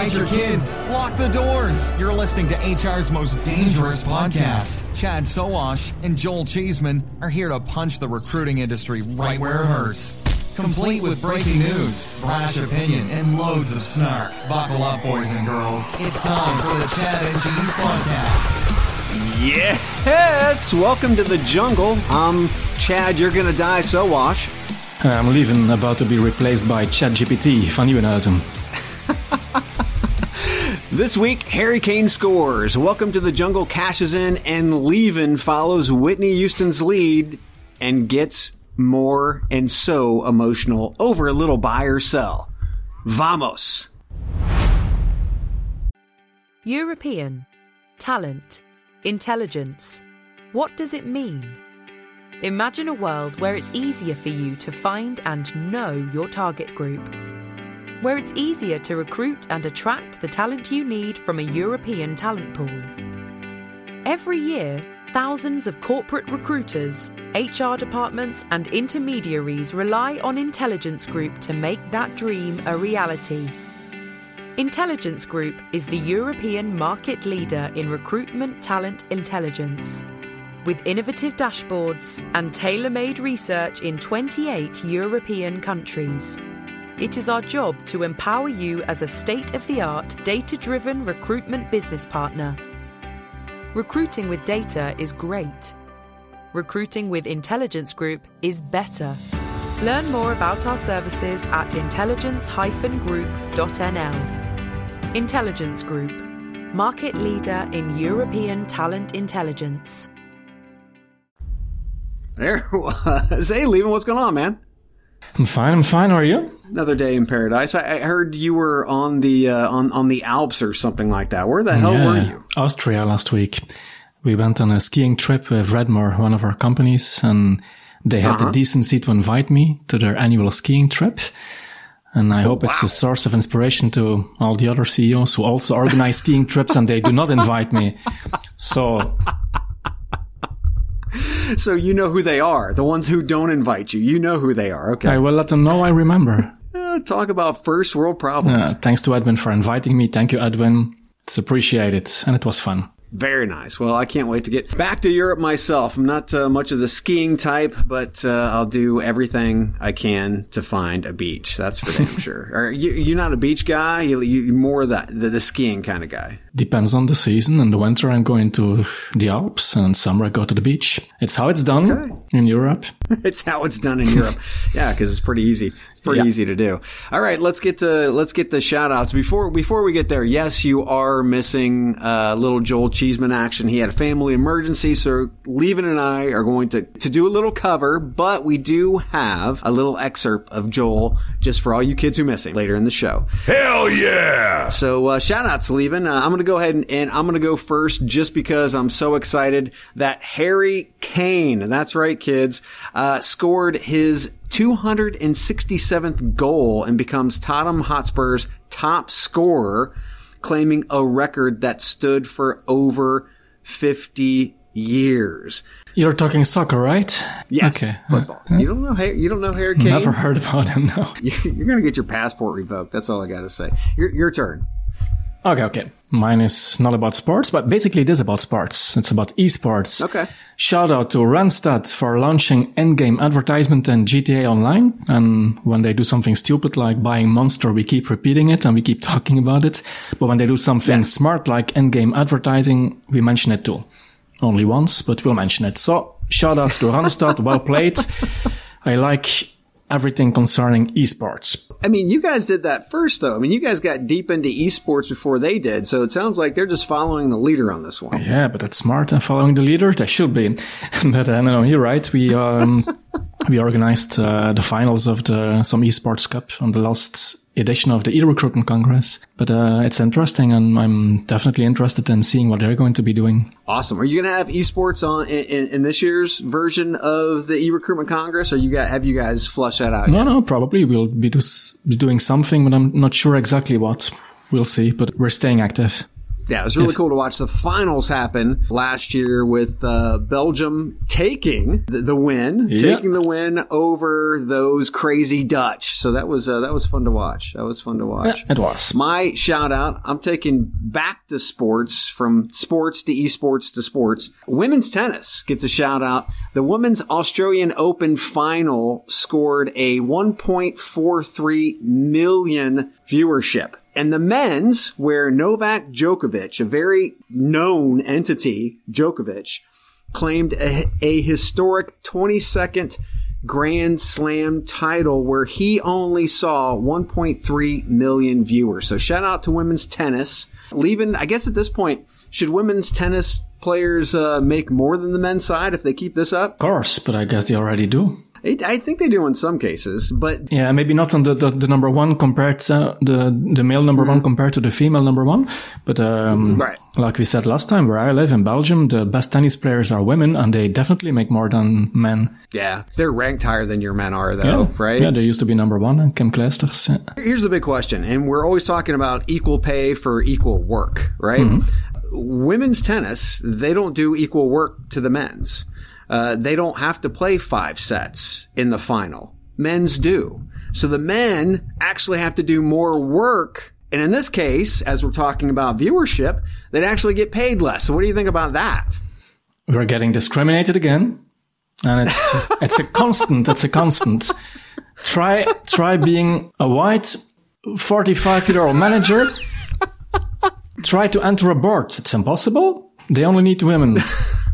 Hide your kids. Lock the doors. You're listening to HR's most dangerous podcast. Chad Sowash and Joel Cheeseman are here to punch the recruiting industry right where it hurts. Complete with breaking news, brash opinion, and loads of snark. Buckle up, boys and girls. It's time for the Chad and Cheese podcast. Yes! Welcome to the jungle. I'm Chad, you're gonna die, so wash. I'm Lieven about to be replaced by ChatGPT van Nieuwenhuizen. This week, Harry Kane scores. Welcome to the jungle cashes in, and Lieven follows Whitney Houston's lead and gets more and so emotional over a little buy or sell. Vamos! European. Talent. Intelligence. What does it mean? Imagine a world where it's easier for you to find and know your target group. Where it's easier to recruit and attract the talent you need from a European talent pool. Every year, thousands of corporate recruiters, HR departments, and intermediaries rely on Intelligence Group to make that dream a reality. Intelligence Group is the European market leader in recruitment talent intelligence. With innovative dashboards and tailor made research in 28 European countries. It is our job to empower you as a state of the art, data driven recruitment business partner. Recruiting with data is great. Recruiting with Intelligence Group is better. Learn more about our services at intelligence-group.nl. Intelligence Group, market leader in European talent intelligence. There was. Hey, Lieven, what's going on, man? I'm fine, I'm fine. How are you? Another day in paradise. I, I heard you were on the uh, on on the Alps or something like that. Where the hell were you? Austria last week. We went on a skiing trip with Redmore, one of our companies, and they had Uh-huh. the decency to invite me to their annual skiing trip. And I hope it's a source of inspiration to all the other CEOs who also organize skiing trips and they do not invite me. So So you know who they are. The ones who don't invite you. You know who they are. Okay. I will let them know I remember. Uh, talk about first world problems. Uh, thanks to Edwin for inviting me. Thank you, Edwin. It's appreciated and it was fun. Very nice. Well, I can't wait to get back to Europe myself. I'm not uh, much of the skiing type, but uh, I'll do everything I can to find a beach. That's for damn sure. Are you, you're not a beach guy. You, you're more that the, the skiing kind of guy. Depends on the season. In the winter, I'm going to the Alps, and in summer, I go to the beach. It's how it's done Okay. in Europe. it's how it's done in Europe. yeah, because it's pretty easy. It's pretty Yeah. easy to do. All right, let's get to let's get the shout outs. Before before we get there, yes, you are missing uh, little Joel Cheeseman action. He had a family emergency, so Lieven and I are going to to do a little cover, but we do have a little excerpt of Joel just for all you kids who miss him later in the show. Hell yeah! So uh, shout out to Lieven. Uh, I'm going to go ahead and, and I'm going to go first just because I'm so excited that Harry Kane, that's right, kids, uh, scored his 267th goal and becomes Tottenham Hotspur's top scorer, claiming a record that stood for over 50 years. You're talking soccer, right? Yes, Okay. football. You don't know. You don't know Harry Kane. Never heard about him, no. You're going to get your passport revoked. That's all I got to say. Your, your turn. Okay, okay. Mine is not about sports, but basically it is about sports. It's about esports. Okay. Shout out to Randstad for launching in-game advertisement and GTA Online. And when they do something stupid like buying Monster, we keep repeating it and we keep talking about it. But when they do something smart like in-game advertising, we mention it too. Only once, but we'll mention it. So shout out to Randstad. well played. I like everything concerning esports. I mean, you guys did that first, though. I mean, you guys got deep into esports before they did, so it sounds like they're just following the leader on this one. Yeah, but that's smart and following the leader. They should be. but uh, no, no, you're right. We um, we organized uh, the finals of the some esports cup on the last edition of the e-recruitment congress. But uh, it's interesting, and I'm definitely interested in seeing what they're going to be doing. Awesome. Are you going to have esports on in, in, this year's version of the e-recruitment congress, or you got have you guys flushed that out? No, yet? no. Probably we'll be, do, be doing something, but I'm not sure exactly what. We'll see. But we're staying active. Yeah, it was really cool to watch the finals happen last year with uh, Belgium taking the, the win, Yeah. taking the win over those crazy Dutch. So that was uh, that was fun to watch. That was fun to watch. It was. My shout out, I'm taking back to sports from sports to esports to sports. Women's tennis gets a shout out. The Women's Australian Open final scored a 1.43 million viewership. And the men's, where Novak Djokovic, a very known entity, Djokovic, claimed a, a historic 22nd Grand Slam title where he only saw 1.3 million viewers. So shout out to women's tennis. Lieven, I guess at this point, should women's tennis players uh, make more than the men's side if they keep this up? Of course, but I guess they already do. I I think they do in some cases, but Yeah, maybe not on the, the, the number one compared to the the male number one compared to the female number one, but um, Right. like we said last time, where I live in Belgium, the best tennis players are women, and they definitely make more than men. yeah, they're ranked higher than your men are, though, yeah, right? Yeah, they used to be number one. Kim Clijsters. Yeah. Here's the big question, and we're always talking about equal pay for equal work, right? Women's tennis, they don't do equal work to the men's. Uh, they don't have to play five sets in the final. Men's do. So the men actually have to do more work. And in this case, as we're talking about viewership, they'd actually get paid less. So what do you think about that? We're getting discriminated again, and it's it's a constant. It's a constant. Try try being a white forty five year old manager. Try to enter a board. It's impossible. They only need women.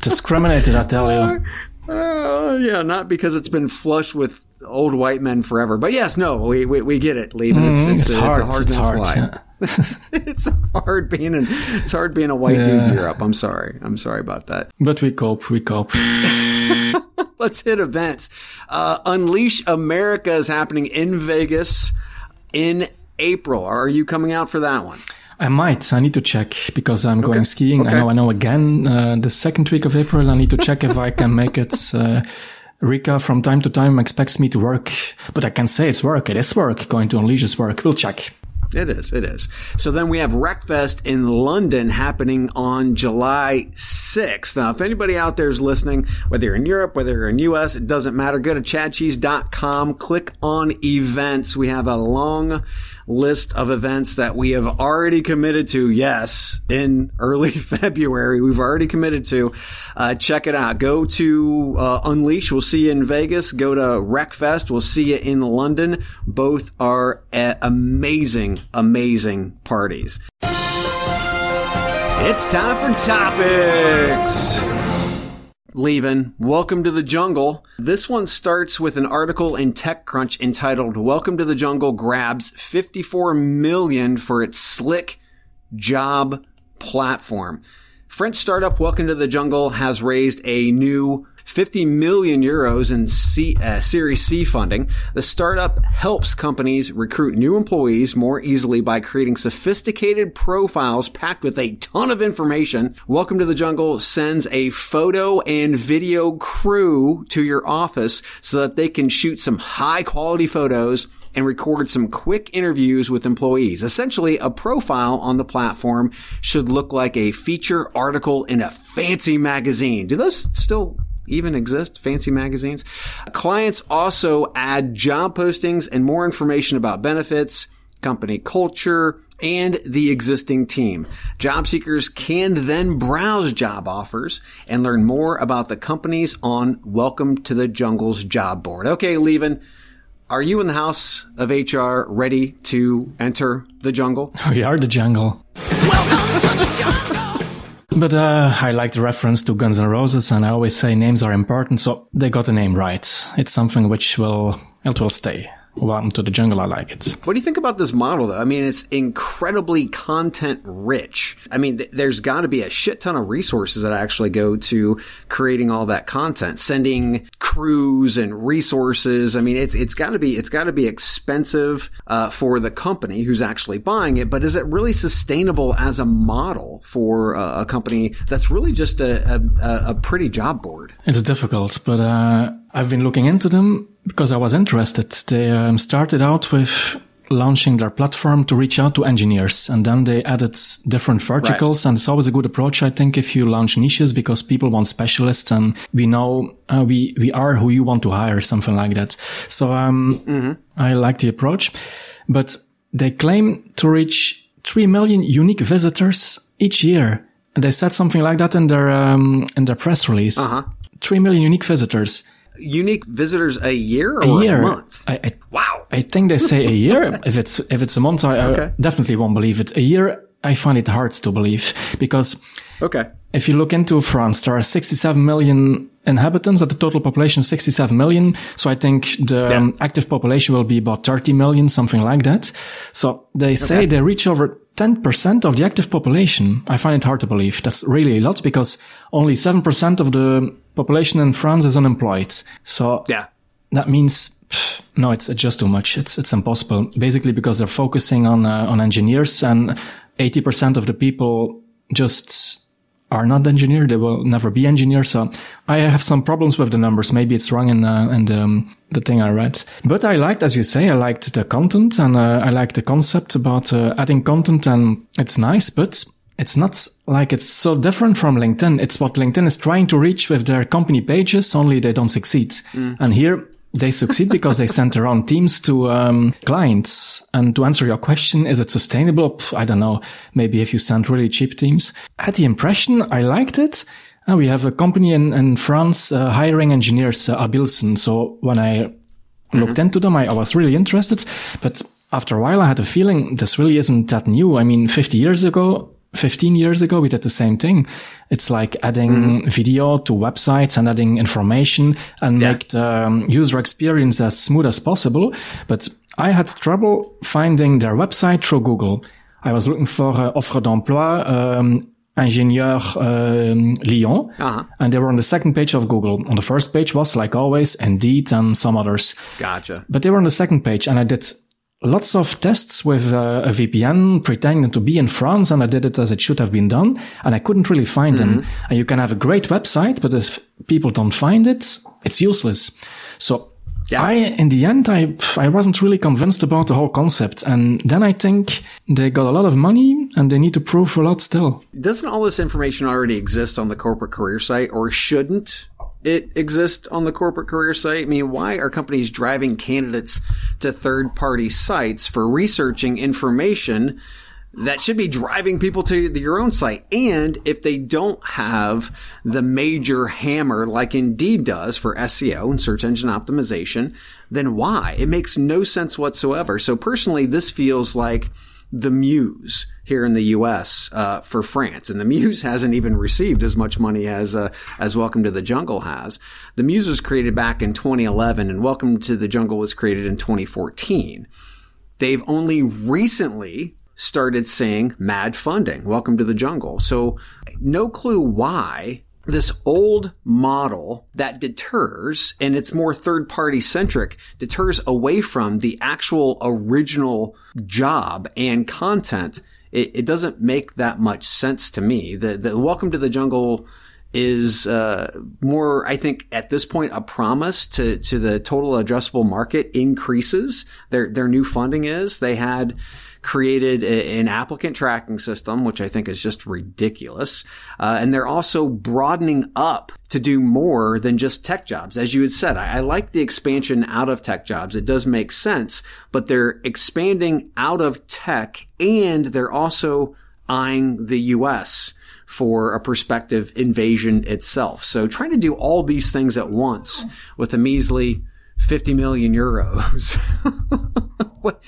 discriminated, I tell you. Uh, yeah, not because it's been flush with old white men forever. But yes, no, we we, we get it, Lee. It's, Mm, it's, it's a, hard. It's a hard It's hard, yeah. it's hard being an, it's hard being a white dude in Europe. I'm sorry. I'm sorry about that. But we cope. We cope. Let's hit events. Uh, Unleash America is happening in Vegas in April. Are you coming out for that one? I might. I need to check because I'm going skiing. Okay. I know. I know. Again, uh, the second week of April, I need to check if I can make it. Uh, Rika from time to time expects me to work, but I can say it's work. It is work. Going to unleash is work. We'll check. It is. It is. So then we have RecFest in London happening on July 6th. Now, if anybody out there is listening, whether you're in Europe, whether you're in US, it doesn't matter. Go to chadcheese.com, click on events. We have a long list of events that we have already committed to. Yes, in early February, we've already committed to. Uh, check it out. Go to uh, Unleash. We'll see you in Vegas. Go to RecFest. We'll see you in London. Both are uh, amazing, amazing parties. It's time for topics. Lieven. Welcome to the jungle. This one starts with an article in TechCrunch entitled "Welcome to the Jungle grabs 54 million for its slick job platform." French startup Welcome to the Jungle has raised a new 50 million euros in C, uh, Series C funding. The startup helps companies recruit new employees more easily by creating sophisticated profiles packed with a ton of information. Welcome to the Jungle sends a photo and video crew to your office so that they can shoot some high quality photos and record some quick interviews with employees. Essentially, a profile on the platform should look like a feature article in a fancy magazine. Do those still even exist? Fancy magazines? Clients also add job postings and more information about benefits, company culture, and the existing team. Job seekers can then browse job offers and learn more about the companies on Welcome to the Jungle's job board. Okay, Lieven, are you in the house of HR ready to enter the jungle? We are the jungle. But uh, I like the reference to Guns N' Roses, and I always say names are important, so they got the name right. It's something which will it will stay. Welcome to the Jungle. I like it. What do you think about this model, though? I mean, it's incredibly content rich. I mean, th- there's got to be a shit ton of resources that actually go to creating all that content, sending crews and resources. I mean, it's it's got to be it's got to be expensive uh, for the company who's actually buying it. But is it really sustainable as a model for uh, a company that's really just a, a, a pretty job board? It's difficult, but uh, I've been looking into them because I was interested. They um, started out with launching their platform to reach out to engineers and then they added different verticals right. and it's always a good approach i think if you launch niches because people want specialists and we know uh, we we are who you want to hire something like that so um, mm-hmm. i like the approach but they claim to reach 3 million unique visitors each year and they said something like that in their um, in their press release uh-huh. 3 million unique visitors unique visitors a year or a, year. a month? I, I, wow. I think they say a year. if it's if it's a month, I, okay. I definitely won't believe it. A year, I find it hard to believe because okay. If you look into France, there are 67 million inhabitants at the total population 67 million. So I think the yeah. um, active population will be about 30 million, something like that. So they say okay. they reach over 10% of the active population. I find it hard to believe. That's really a lot because only 7% of the population in France is unemployed. So yeah, that means pff, no, it's, it's just too much. It's it's impossible. Basically, because they're focusing on uh, on engineers, and eighty percent of the people just are not engineer. They will never be engineers. So I have some problems with the numbers. Maybe it's wrong in, uh, in the, um, the thing I read. But I liked, as you say, I liked the content and uh, I liked the concept about uh, adding content and it's nice, but it's not like it's so different from LinkedIn. It's what LinkedIn is trying to reach with their company pages, only they don't succeed. Mm. And here they succeed because they send their own teams to um, clients. And to answer your question, is it sustainable? I don't know. Maybe if you send really cheap teams. I had the impression I liked it. And we have a company in, in France uh, hiring engineers, uh, Abilson. So when I mm-hmm. looked into them, I, I was really interested. But after a while, I had a feeling this really isn't that new. I mean, 50 years ago, 15 years ago, we did the same thing. It's like adding mm. video to websites and adding information and yeah. make the um, user experience as smooth as possible. But I had trouble finding their website through Google. I was looking for uh, offre d'emploi, um, ingénieur um, Lyon, uh-huh. and they were on the second page of Google. On the first page was, like always, Indeed and some others. Gotcha. But they were on the second page, and I did lots of tests with uh, a VPN pretending to be in France and I did it as it should have been done and I couldn't really find mm-hmm. them. And you can have a great website, but if people don't find it, it's useless. So yeah. I, in the end, I, I wasn't really convinced about the whole concept. And then I think they got a lot of money and they need to prove a lot still. Doesn't all this information already exist on the corporate career site or shouldn't? It exist on the corporate career site? I mean, why are companies driving candidates to third party sites for researching information that should be driving people to your own site? And if they don't have the major hammer like Indeed does for SEO and search engine optimization, then why? It makes no sense whatsoever. So personally, this feels like the Muse here in the U.S. Uh, for France, and the Muse hasn't even received as much money as uh, as Welcome to the Jungle has. The Muse was created back in 2011, and Welcome to the Jungle was created in 2014. They've only recently started saying mad funding. Welcome to the Jungle. So no clue why this old model that deters, and it's more third party centric, deters away from the actual original job and content. It, it, doesn't make that much sense to me. The, the Welcome to the Jungle is uh, more, I think, at this point, a promise to to the total addressable market increases. Their their new funding is they had created a, an applicant tracking system, which I think is just ridiculous. Uh, and they're also broadening up to do more than just tech jobs. As you had said, I, I like the expansion out of tech jobs. It does make sense, but they're expanding out of tech and they're also eyeing the U.S for a prospective invasion itself. So trying to do all these things at once with a measly 50 million euros. what,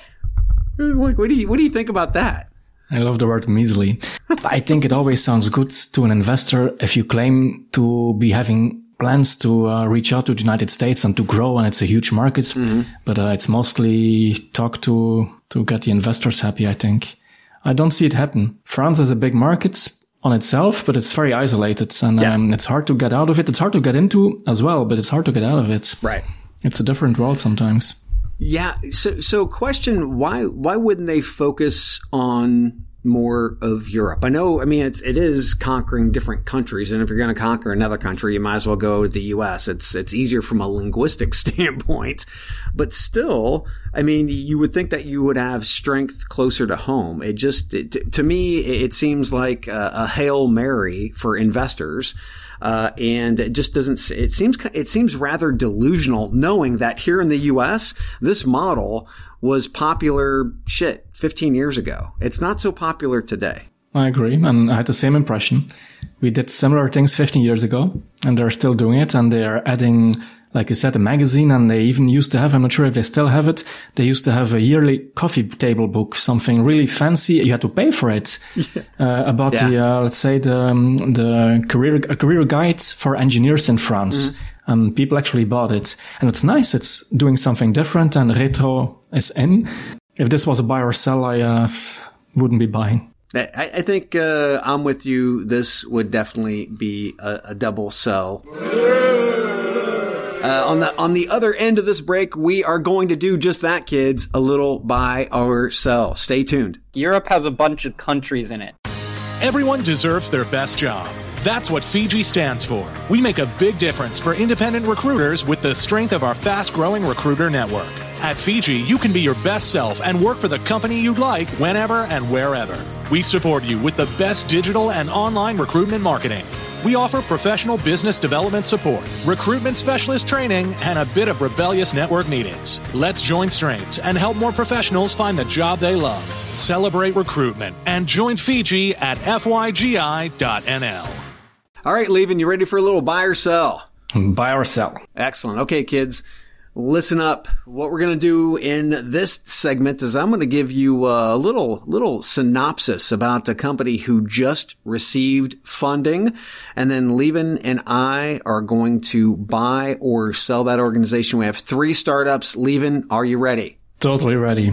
what, what, do you what do you think about that? I love the word measly. I think it always sounds good to an investor if you claim to be having plans to uh, reach out to the United States and to grow, and it's a huge market. Mm-hmm. But uh, it's mostly talk to to get the investors happy. I think I don't see it happen. France is a big market on itself, but it's very isolated, and yeah. um, it's hard to get out of it. It's hard to get into as well, but it's hard to get out of it. Right. It's a different world sometimes. Yeah. So, so question: Why why wouldn't they focus on more of Europe. I know, I mean, it's, it is conquering different countries. And if you're going to conquer another country, you might as well go to the U.S. It's, it's easier from a linguistic standpoint, but still, I mean, you would think that you would have strength closer to home. It just, it, to me, it seems like a, a Hail Mary for investors. Uh, and it just doesn't, it seems, it seems rather delusional knowing that here in the U.S., this model was popular shit 15 years ago. It's not so popular today. I agree. And I had the same impression. We did similar things 15 years ago and they're still doing it. And they are adding, like you said, a magazine. And they even used to have, I'm not sure if they still have it. They used to have a yearly coffee table book, something really fancy. You had to pay for it. Uh, about yeah. the, uh, let's say the, um, the career, a career guide for engineers in France. Mm-hmm and people actually bought it. And it's nice. It's doing something different and retro is in. If this was a buy or sell, I uh, wouldn't be buying. I, I think uh, I'm with you. This would definitely be a, a double sell. Uh, on the on the other end of this break, we are going to do just that, kids. A little by ourselves. Stay tuned. Europe has a bunch of countries in it. Everyone deserves their best job. That's what Fygi stands for. We make a big difference for independent recruiters with the strength of our fast growing recruiter network. At Fygi, you can be your best self and work for the company you'd like whenever and wherever. We support you with the best digital and online recruitment marketing. We offer professional business development support, recruitment specialist training, and a bit of rebellious network meetings. Let's join strengths and help more professionals find the job they love. Celebrate recruitment and join Fygi at fygi.nl. All right, Lieven, you ready for a little buy or sell? Buy or sell. Excellent. Okay, kids, listen up. What we're going to do in this segment is I'm going to give you a little, little synopsis about a company who just received funding. And then Lieven and I are going to buy or sell that organization. We have three startups. Lieven, are you ready? Totally ready.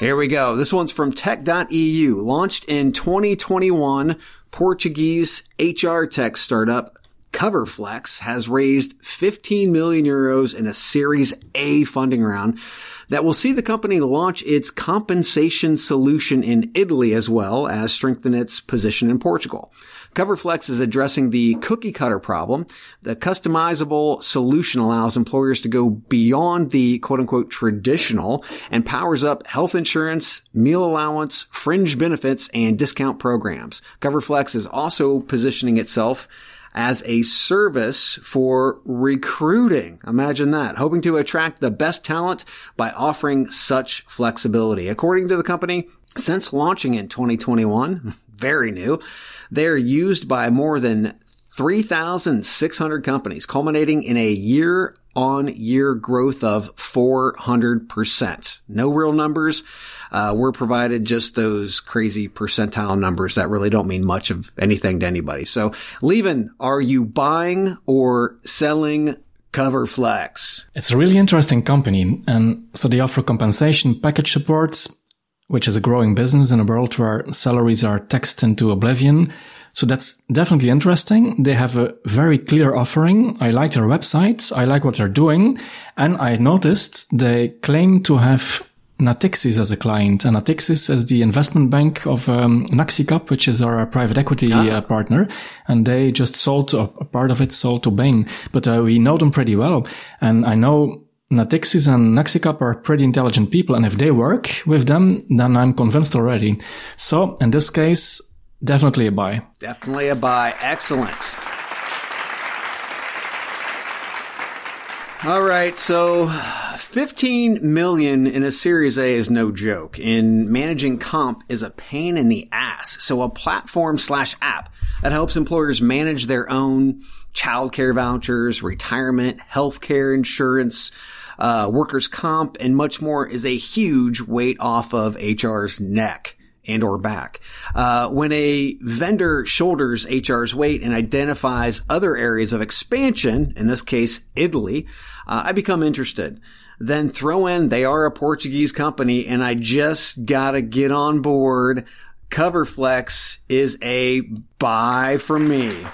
Here we go. This one's from tech.eu, launched in 2021 Portuguese HR tech startup Coverflex has raised 15 million euros in a Series A funding round that will see the company launch its compensation solution in Italy as well as strengthen its position in Portugal. Coverflex is addressing the cookie cutter problem. The customizable solution allows employers to go beyond the quote unquote traditional and powers up health insurance, meal allowance, fringe benefits, and discount programs. Coverflex is also positioning itself as a service for recruiting. Imagine that. Hoping to attract the best talent by offering such flexibility. According to the company, since launching in 2021, very new, they're used by more than 3,600 companies, culminating in a year on year growth of 400%. No real numbers. Uh, we're provided just those crazy percentile numbers that really don't mean much of anything to anybody. So, Lieven, are you buying or selling Coverflex? It's a really interesting company. And so they offer compensation package supports, which is a growing business in a world where salaries are taxed into oblivion. So that's definitely interesting. They have a very clear offering. I like their website. I like what they're doing. And I noticed they claim to have Natixis as a client. And Natixis is the investment bank of um, Naxicap, which is our private equity ah. uh, partner. And they just sold a, a, part of it sold to Bain. But uh, we know them pretty well. And I know Natixis and Naxicap are pretty intelligent people. And if they work with them, then I'm convinced already. So in this case, Definitely a buy. Definitely a buy. Excellent. All right, so 15 million in a Series A is no joke. And managing comp is a pain in the ass. So a platform slash app that helps employers manage their own childcare vouchers, retirement, healthcare insurance, uh, workers comp, and much more is a huge weight off of HR's neck. and or back. Uh, when a vendor shoulders HR's weight and identifies other areas of expansion, in this case, Italy, uh, I become interested. Then throw in they are a Portuguese company and I just gotta get on board. Coverflex is a buy for me.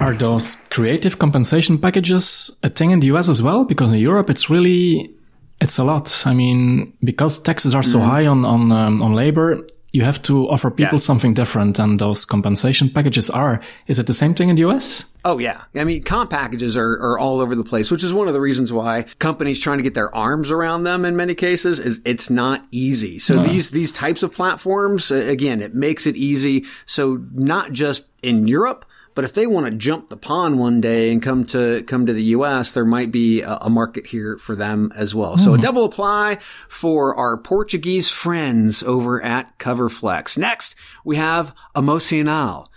Are those creative compensation packages a thing in the US as well? Because in Europe, it's really, it's a lot. I mean, because taxes are so Mm-hmm. high on, on, um, on labor, you have to offer people Yeah. something different and those compensation packages are. Is it the same thing in the US? Oh yeah. I mean, comp packages are, are all over the place, which is one of the reasons why companies trying to get their arms around them in many cases is it's not easy. So these, these types of platforms, again, it makes it easy. So not just in Europe, but if they want to jump the pond one day and come to come to the U.S., there might be a, a market here for them as well. So a mm-hmm. double apply for our Portuguese friends over at Coverflex. Next, we have Emocional.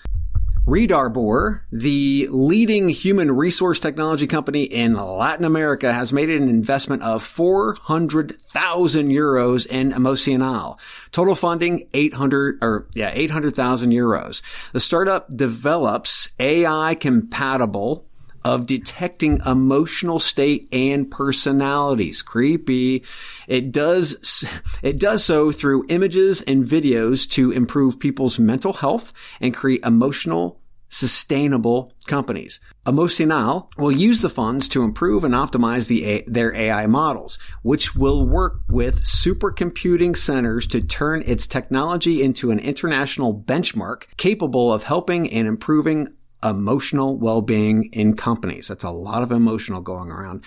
Redarbor, the leading human resource technology company in Latin America, has made an investment of 400,000 euros in Emocional. Total funding 800 or yeah, 800,000 euros. The startup develops AI compatible of detecting emotional state and personalities. Creepy. It does, it does so through images and videos to improve people's mental health and create emotional, sustainable companies. Emocional will use the funds to improve and optimize the, their AI models, which will work with supercomputing centers to turn its technology into an international benchmark capable of helping and improving emotional well-being in companies. That's a lot of emotional going around.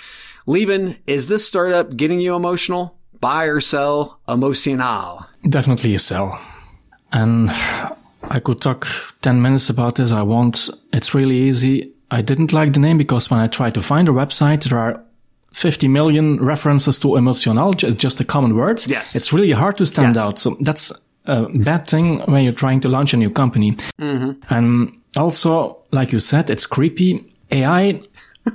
Lieven, is this startup getting you emotional? Buy or sell Emocional. Definitely a sell. And I could talk 10 minutes about this. I won't. It's really easy. I didn't like the name because when I tried to find a website, there are 50 million references to emotional. It's just a common word. Yes. It's really hard to stand Yes. out. So that's a bad thing when you're trying to launch a new company. Mm-hmm. And also, like you said, it's creepy. AI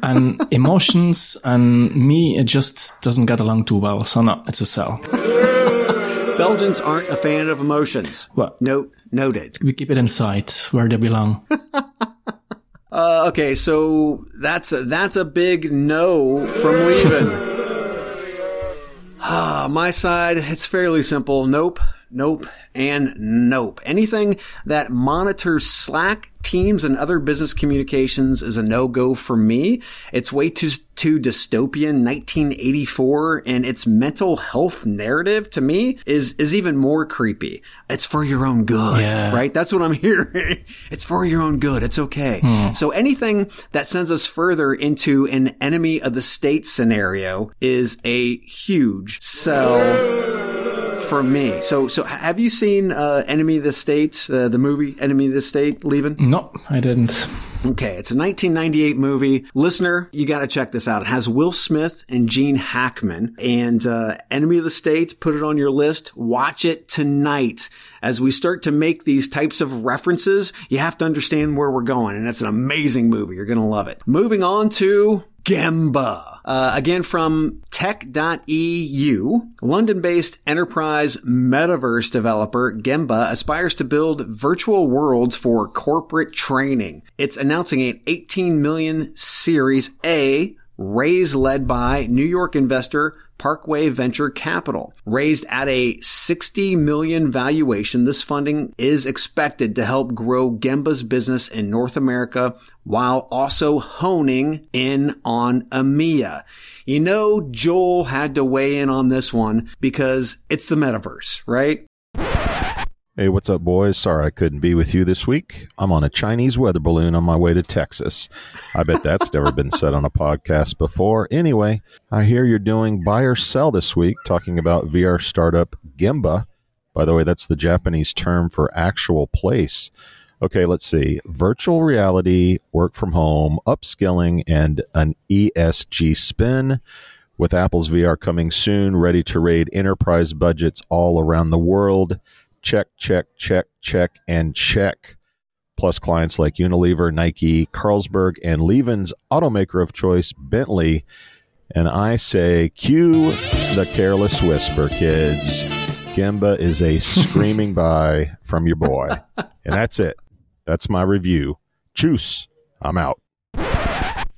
and emotions and me, it just doesn't get along too well. So no, it's a sell. Belgians aren't a fan of emotions. What? Note, noted. We keep it inside where they belong. Uh, okay, so that's a, that's a big no from Lieven. Ah, my side, it's fairly simple. Nope, nope, and nope. Anything that monitors Slack, Teams, and other business communications is a no-go for me. It's way too, too dystopian 1984 and its mental health narrative to me is, is even more creepy. It's for your own good, Yeah. right? That's what I'm hearing. it's for your own good. It's okay. Hmm. So anything that sends us further into an enemy of the state scenario is a huge sell for me. So, so have you seen uh, Enemy of the State, uh, the movie Enemy of the State, Lieven? No, I didn't. Okay, it's a 1998 movie. Listener, you got to check this out. It has Will Smith and Gene Hackman and uh, Enemy of the State. Put it on your list. Watch it tonight. As we start to make these types of references, you have to understand where we're going, and it's an amazing movie. You're going to love it. Moving on to Gemba. Uh, again from tech.eu, London-based enterprise metaverse developer Gemba aspires to build virtual worlds for corporate training. It's announcing an 18 million Series A raise led by New York investor Parkway Venture Capital. Raised at a 60 million valuation, this funding is expected to help grow Gemba's business in North America while also honing in on EMEA. You know, Joel had to weigh in on this one because it's the metaverse, right? Hey, what's up, boys? Sorry I couldn't be with you this week. I'm on a Chinese weather balloon on my way to Texas. I bet that's never been said on a podcast before. Anyway, I hear you're doing buy or sell this week, talking about VR startup Gemba. By the way, that's the Japanese term for actual place. Okay, let's see. Virtual reality, work from home, upskilling, and an ESG spin. With Apple's VR coming soon, ready to raid enterprise budgets all around the world check, check, check, check, and check. Plus, clients like Unilever, Nike, Carlsberg, and Lieven's automaker of choice, Bentley. And I say, cue the careless whisper, kids. Gemba is a screaming buy from your boy. And that's it. That's my review. Choose. I'm out.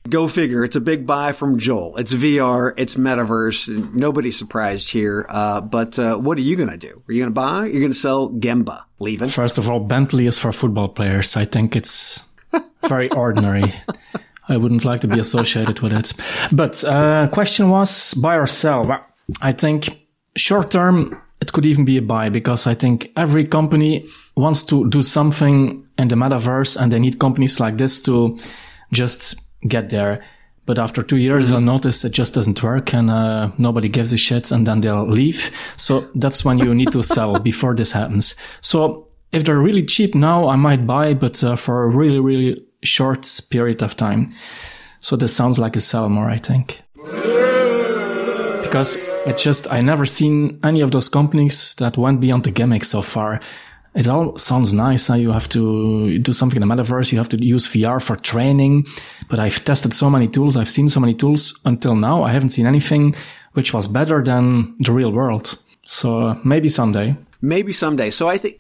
Go figure. It's a big buy from Joel. It's VR. It's metaverse. Nobody's surprised here. Uh, but uh, what are you going to do? Are you going to buy? You're going to sell Gemba. Lieven. First of all, Bentley is for football players. I think it's very ordinary. I wouldn't like to be associated with it. But uh, question was buy or sell. Well, I think short term it could even be a buy because I think every company wants to do something in the metaverse and they need companies like this to just get there. But after two years, they'll notice it just doesn't work and uh, nobody gives a shit and then they'll leave. So that's when you need to sell before this happens. So if they're really cheap now, I might buy, but uh, for a really, really short period of time. So this sounds like a sell more, I think. Because it's just, I never seen any of those companies that went beyond the gimmick so far. It all sounds nice. How you have to do something in the metaverse. You have to use VR for training. But I've tested so many tools. I've seen so many tools until now. I haven't seen anything which was better than the real world. So uh, maybe someday. Maybe someday. So I think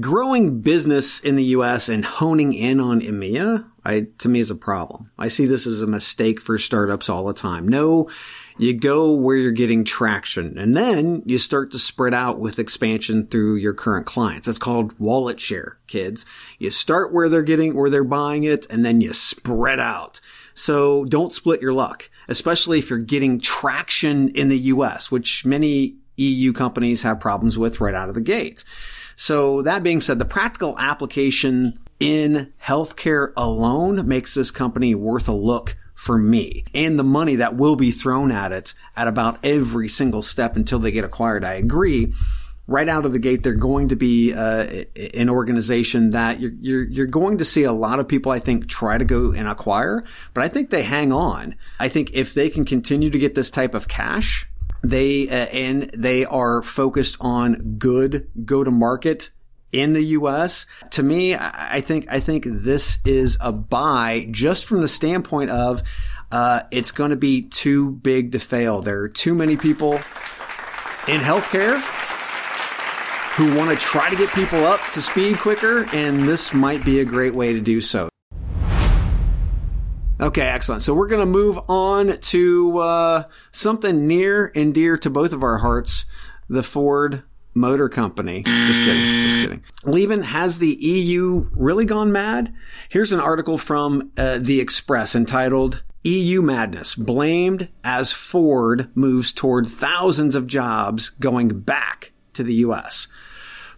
growing business in the U.S. and honing in on EMEA, I, to me is a problem. I see this as a mistake for startups all the time. No, you go where you're getting traction and then you start to spread out with expansion through your current clients. That's called wallet share, kids. You start where they're getting, where they're buying it and then you spread out. So don't split your luck, especially if you're getting traction in the US, which many EU companies have problems with right out of the gate. So that being said, the practical application in healthcare alone makes this company worth a look for me and the money that will be thrown at it at about every single step until they get acquired. I agree. Right out of the gate, they're going to be uh, an organization that you're, you're, you're going to see a lot of people, I think, try to go and acquire, but I think they hang on. I think if they can continue to get this type of cash, they uh, and they are focused on good go to market in the U.S. To me, I think I think this is a buy just from the standpoint of uh, it's going to be too big to fail. There are too many people in healthcare who want to try to get people up to speed quicker, and this might be a great way to do so. Okay, excellent. So we're going to move on to uh, something near and dear to both of our hearts the Ford Motor Company. Just kidding. Just kidding. Lieven, has the EU really gone mad? Here's an article from uh, The Express entitled EU Madness Blamed as Ford Moves Toward Thousands of Jobs Going Back to the US.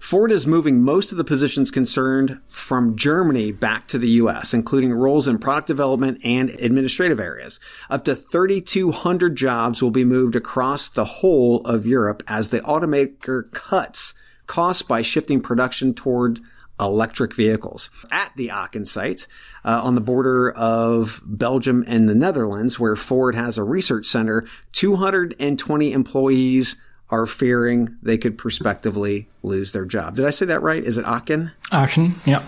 Ford is moving most of the positions concerned from Germany back to the US, including roles in product development and administrative areas. Up to 3,200 jobs will be moved across the whole of Europe as the automaker cuts costs by shifting production toward electric vehicles. At the Aachen site, uh, on the border of Belgium and the Netherlands, where Ford has a research center, 220 employees are fearing they could prospectively lose their job. Did I say that right? Is it Aachen? Aachen, yeah.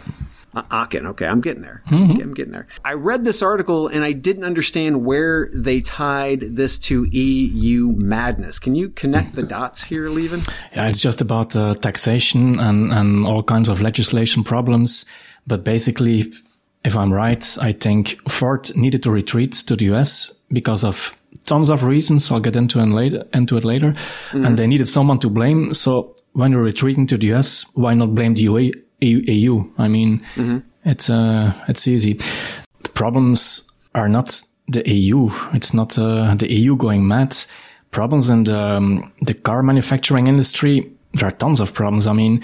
Uh, Aachen. Okay, I'm getting there. Mm-hmm. I'm getting there. I read this article and I didn't understand where they tied this to EU madness. Can you connect the dots here, Lieven? Yeah, it's just about uh, taxation and, and all kinds of legislation problems. But basically, if I'm right, I think Ford needed to retreat to the US because of tons of reasons. I'll get into it later. Into it later, mm-hmm. and they needed someone to blame. So when you're retreating to the US, why not blame the EU? EU? I mean, mm-hmm. it's uh, it's easy. The problems are not the EU. It's not uh, the EU going mad. Problems in the, um, the car manufacturing industry. There are tons of problems. I mean,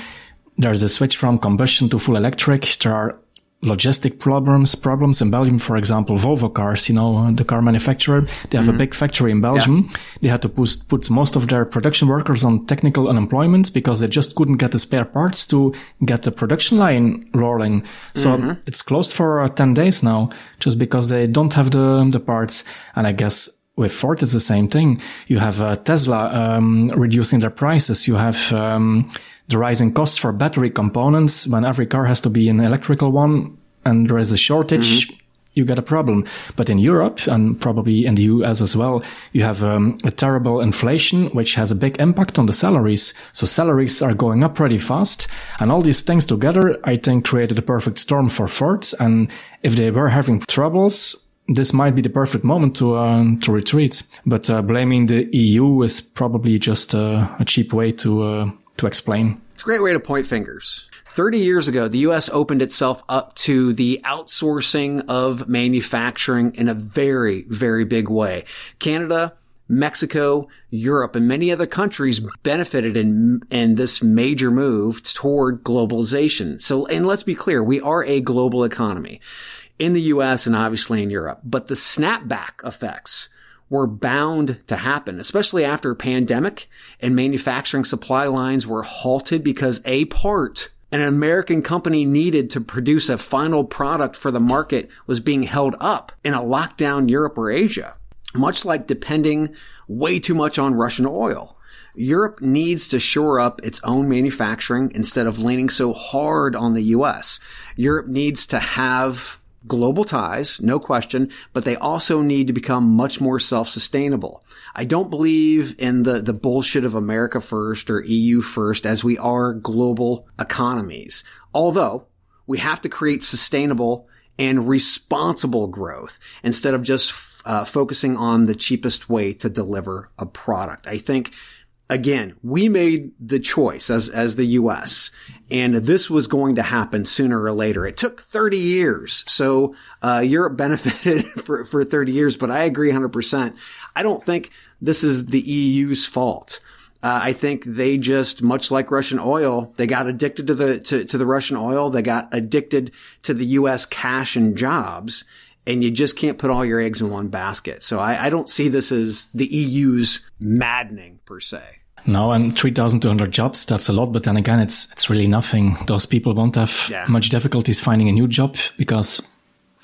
there's a switch from combustion to full electric. There are logistic problems problems in Belgium for example Volvo cars you know the car manufacturer they have mm-hmm. a big factory in Belgium yeah. they had to put, put most of their production workers on technical unemployment because they just couldn't get the spare parts to get the production line rolling so mm-hmm. it's closed for uh, 10 days now just because they don't have the the parts and I guess with Ford, it's the same thing. You have uh, Tesla um, reducing their prices. You have um, the rising costs for battery components when every car has to be an electrical one and there is a shortage. Mm-hmm. you get a problem. But in Europe and probably in the US as well, you have um, a terrible inflation, which has a big impact on the salaries. So salaries are going up pretty fast. And all these things together, I think created a perfect storm for Ford. And if they were having troubles, this might be the perfect moment to uh, to retreat. But uh, blaming the EU is probably just uh, a cheap way to uh, to explain. It's a great way to point fingers. 30 years ago, the US opened itself up to the outsourcing of manufacturing in a very, very big way. Canada, Mexico, Europe, and many other countries benefited in, in this major move toward globalization. So, and let's be clear, we are a global economy in the US and obviously in Europe, but the snapback effects were bound to happen, especially after a pandemic and manufacturing supply lines were halted because a part an American company needed to produce a final product for the market was being held up in a lockdown Europe or Asia, much like depending way too much on Russian oil. Europe needs to shore up its own manufacturing instead of leaning so hard on the US. Europe needs to have global ties, no question, but they also need to become much more self-sustainable. I don't believe in the, the bullshit of America first or EU first as we are global economies. Although we have to create sustainable and responsible growth instead of just uh, focusing on the cheapest way to deliver a product. I think again, we made the choice as, as the U.S. and this was going to happen sooner or later. It took 30 years. So, uh, Europe benefited for, for 30 years, but I agree 100%. I don't think this is the EU's fault. Uh, I think they just, much like Russian oil, they got addicted to the, to, to the Russian oil. They got addicted to the U.S. cash and jobs and you just can't put all your eggs in one basket. So I, I don't see this as the EU's maddening per se. No, and 3,200 jobs, that's a lot. But then again, it's, it's really nothing. Those people won't have yeah. much difficulties finding a new job because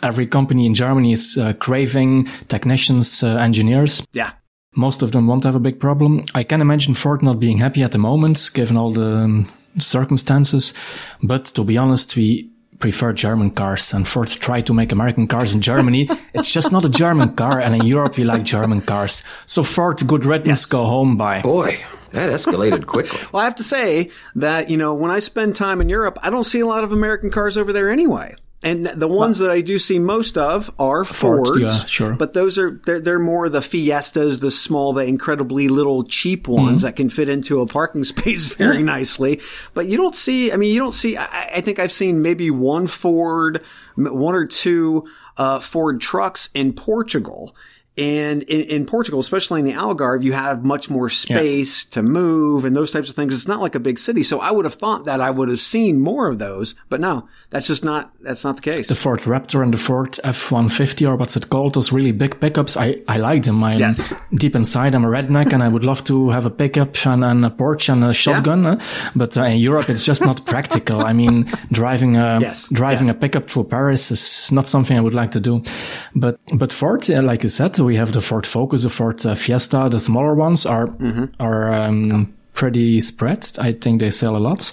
every company in Germany is uh, craving technicians, uh, engineers. Yeah. Most of them won't have a big problem. I can imagine Ford not being happy at the moment, given all the um, circumstances. But to be honest, we prefer German cars and Ford tried to make American cars in Germany. it's just not a German car. And in Europe, we like German cars. So Ford, good riddance, go home bye. Boy, that escalated quickly. well, I have to say that, you know, when I spend time in Europe, I don't see a lot of American cars over there anyway. And the ones that I do see most of are Fords, Ford, yeah, sure. But those are they're, they're more the Fiestas, the small, the incredibly little cheap ones mm-hmm. that can fit into a parking space very nicely. But you don't see. I mean, you don't see. I, I think I've seen maybe one Ford, one or two uh, Ford trucks in Portugal and in, in, Portugal, especially in the Algarve, you have much more space yeah. to move and those types of things. It's not like a big city. So I would have thought that I would have seen more of those, but no, that's just not, that's not the case. The Ford Raptor and the Ford F-150 or what's it called? Those really big pickups. I, I like them. I'm yes. deep inside. I'm a redneck and I would love to have a pickup and, and a Porsche and a shotgun. Yeah. But uh, in Europe, it's just not practical. I mean, driving a, yes. driving yes. a pickup through Paris is not something I would like to do. But, but Ford, like you said, we have the Ford Focus, the Ford uh, Fiesta. The smaller ones are mm-hmm. are um, oh. pretty spread. I think they sell a lot.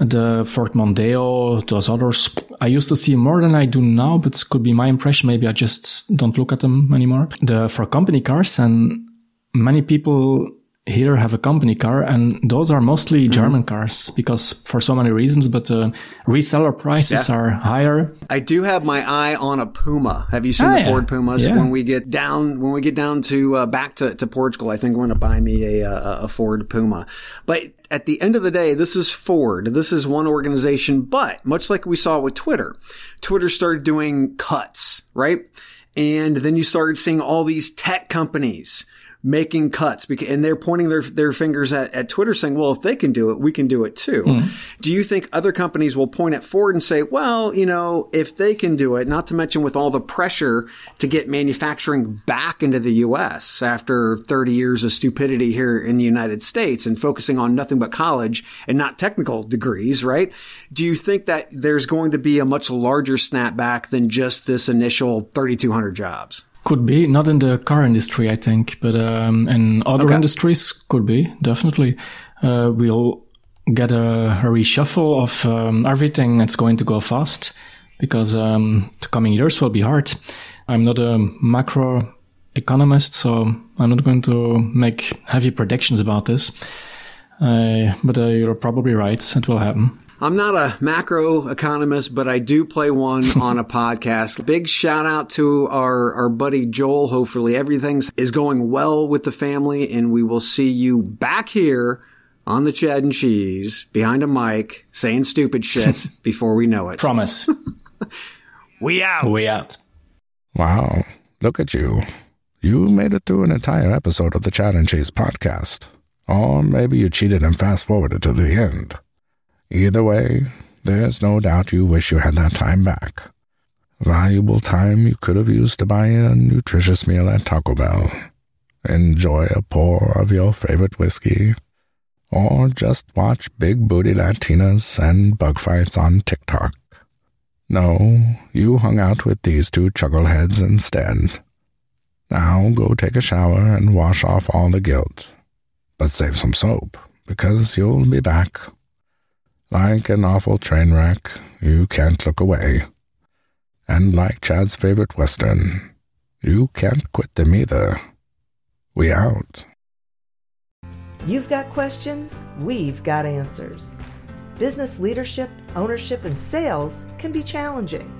The Ford Mondeo, those others, I used to see more than I do now, but could be my impression. Maybe I just don't look at them anymore. The for company cars and many people here have a company car and those are mostly mm-hmm. German cars because for so many reasons, but uh, reseller prices yeah. are higher. I do have my eye on a Puma. Have you seen oh, the yeah. Ford Pumas? Yeah. When we get down, when we get down to uh, back to, to Portugal, I think I'm going to buy me a, a, a Ford Puma. But at the end of the day, this is Ford. This is one organization, but much like we saw with Twitter, Twitter started doing cuts, right? And then you started seeing all these tech companies making cuts because, and they're pointing their, their fingers at, at Twitter saying, well, if they can do it, we can do it too. Mm. Do you think other companies will point at Ford and say, well, you know, if they can do it, not to mention with all the pressure to get manufacturing back into the U.S. after 30 years of stupidity here in the United States and focusing on nothing but college and not technical degrees, right? Do you think that there's going to be a much larger snapback than just this initial 3,200 jobs? Could be not in the car industry, I think, but um, in other okay. industries could be definitely. Uh, we'll get a, a reshuffle of um, everything that's going to go fast. because um, the coming years will be hard. I'm not a macro economist, so I'm not going to make heavy predictions about this. Uh, but uh, you're probably right. It will happen. I'm not a macro economist, but I do play one on a podcast. Big shout out to our, our buddy Joel. Hopefully everything is going well with the family and we will see you back here on the Chad and Cheese behind a mic saying stupid shit before we know it. Promise. we out. We out. Wow. Look at you. You made it through an entire episode of the Chad and Cheese podcast. Or maybe you cheated and fast forwarded to the end. Either way, there's no doubt you wish you had that time back. Valuable time you could have used to buy a nutritious meal at Taco Bell, enjoy a pour of your favorite whiskey, or just watch big booty Latinas and bug fights on TikTok. No, you hung out with these two chuckleheads instead. Now go take a shower and wash off all the guilt. But save some soap, because you'll be back like an awful train wreck, you can't look away. And like Chad's favorite Western, you can't quit them either. We out. You've got questions, we've got answers. Business leadership, ownership, and sales can be challenging.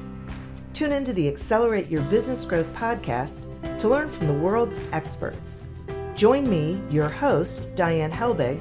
Tune into the Accelerate Your Business Growth podcast to learn from the world's experts. Join me, your host, Diane Helbig,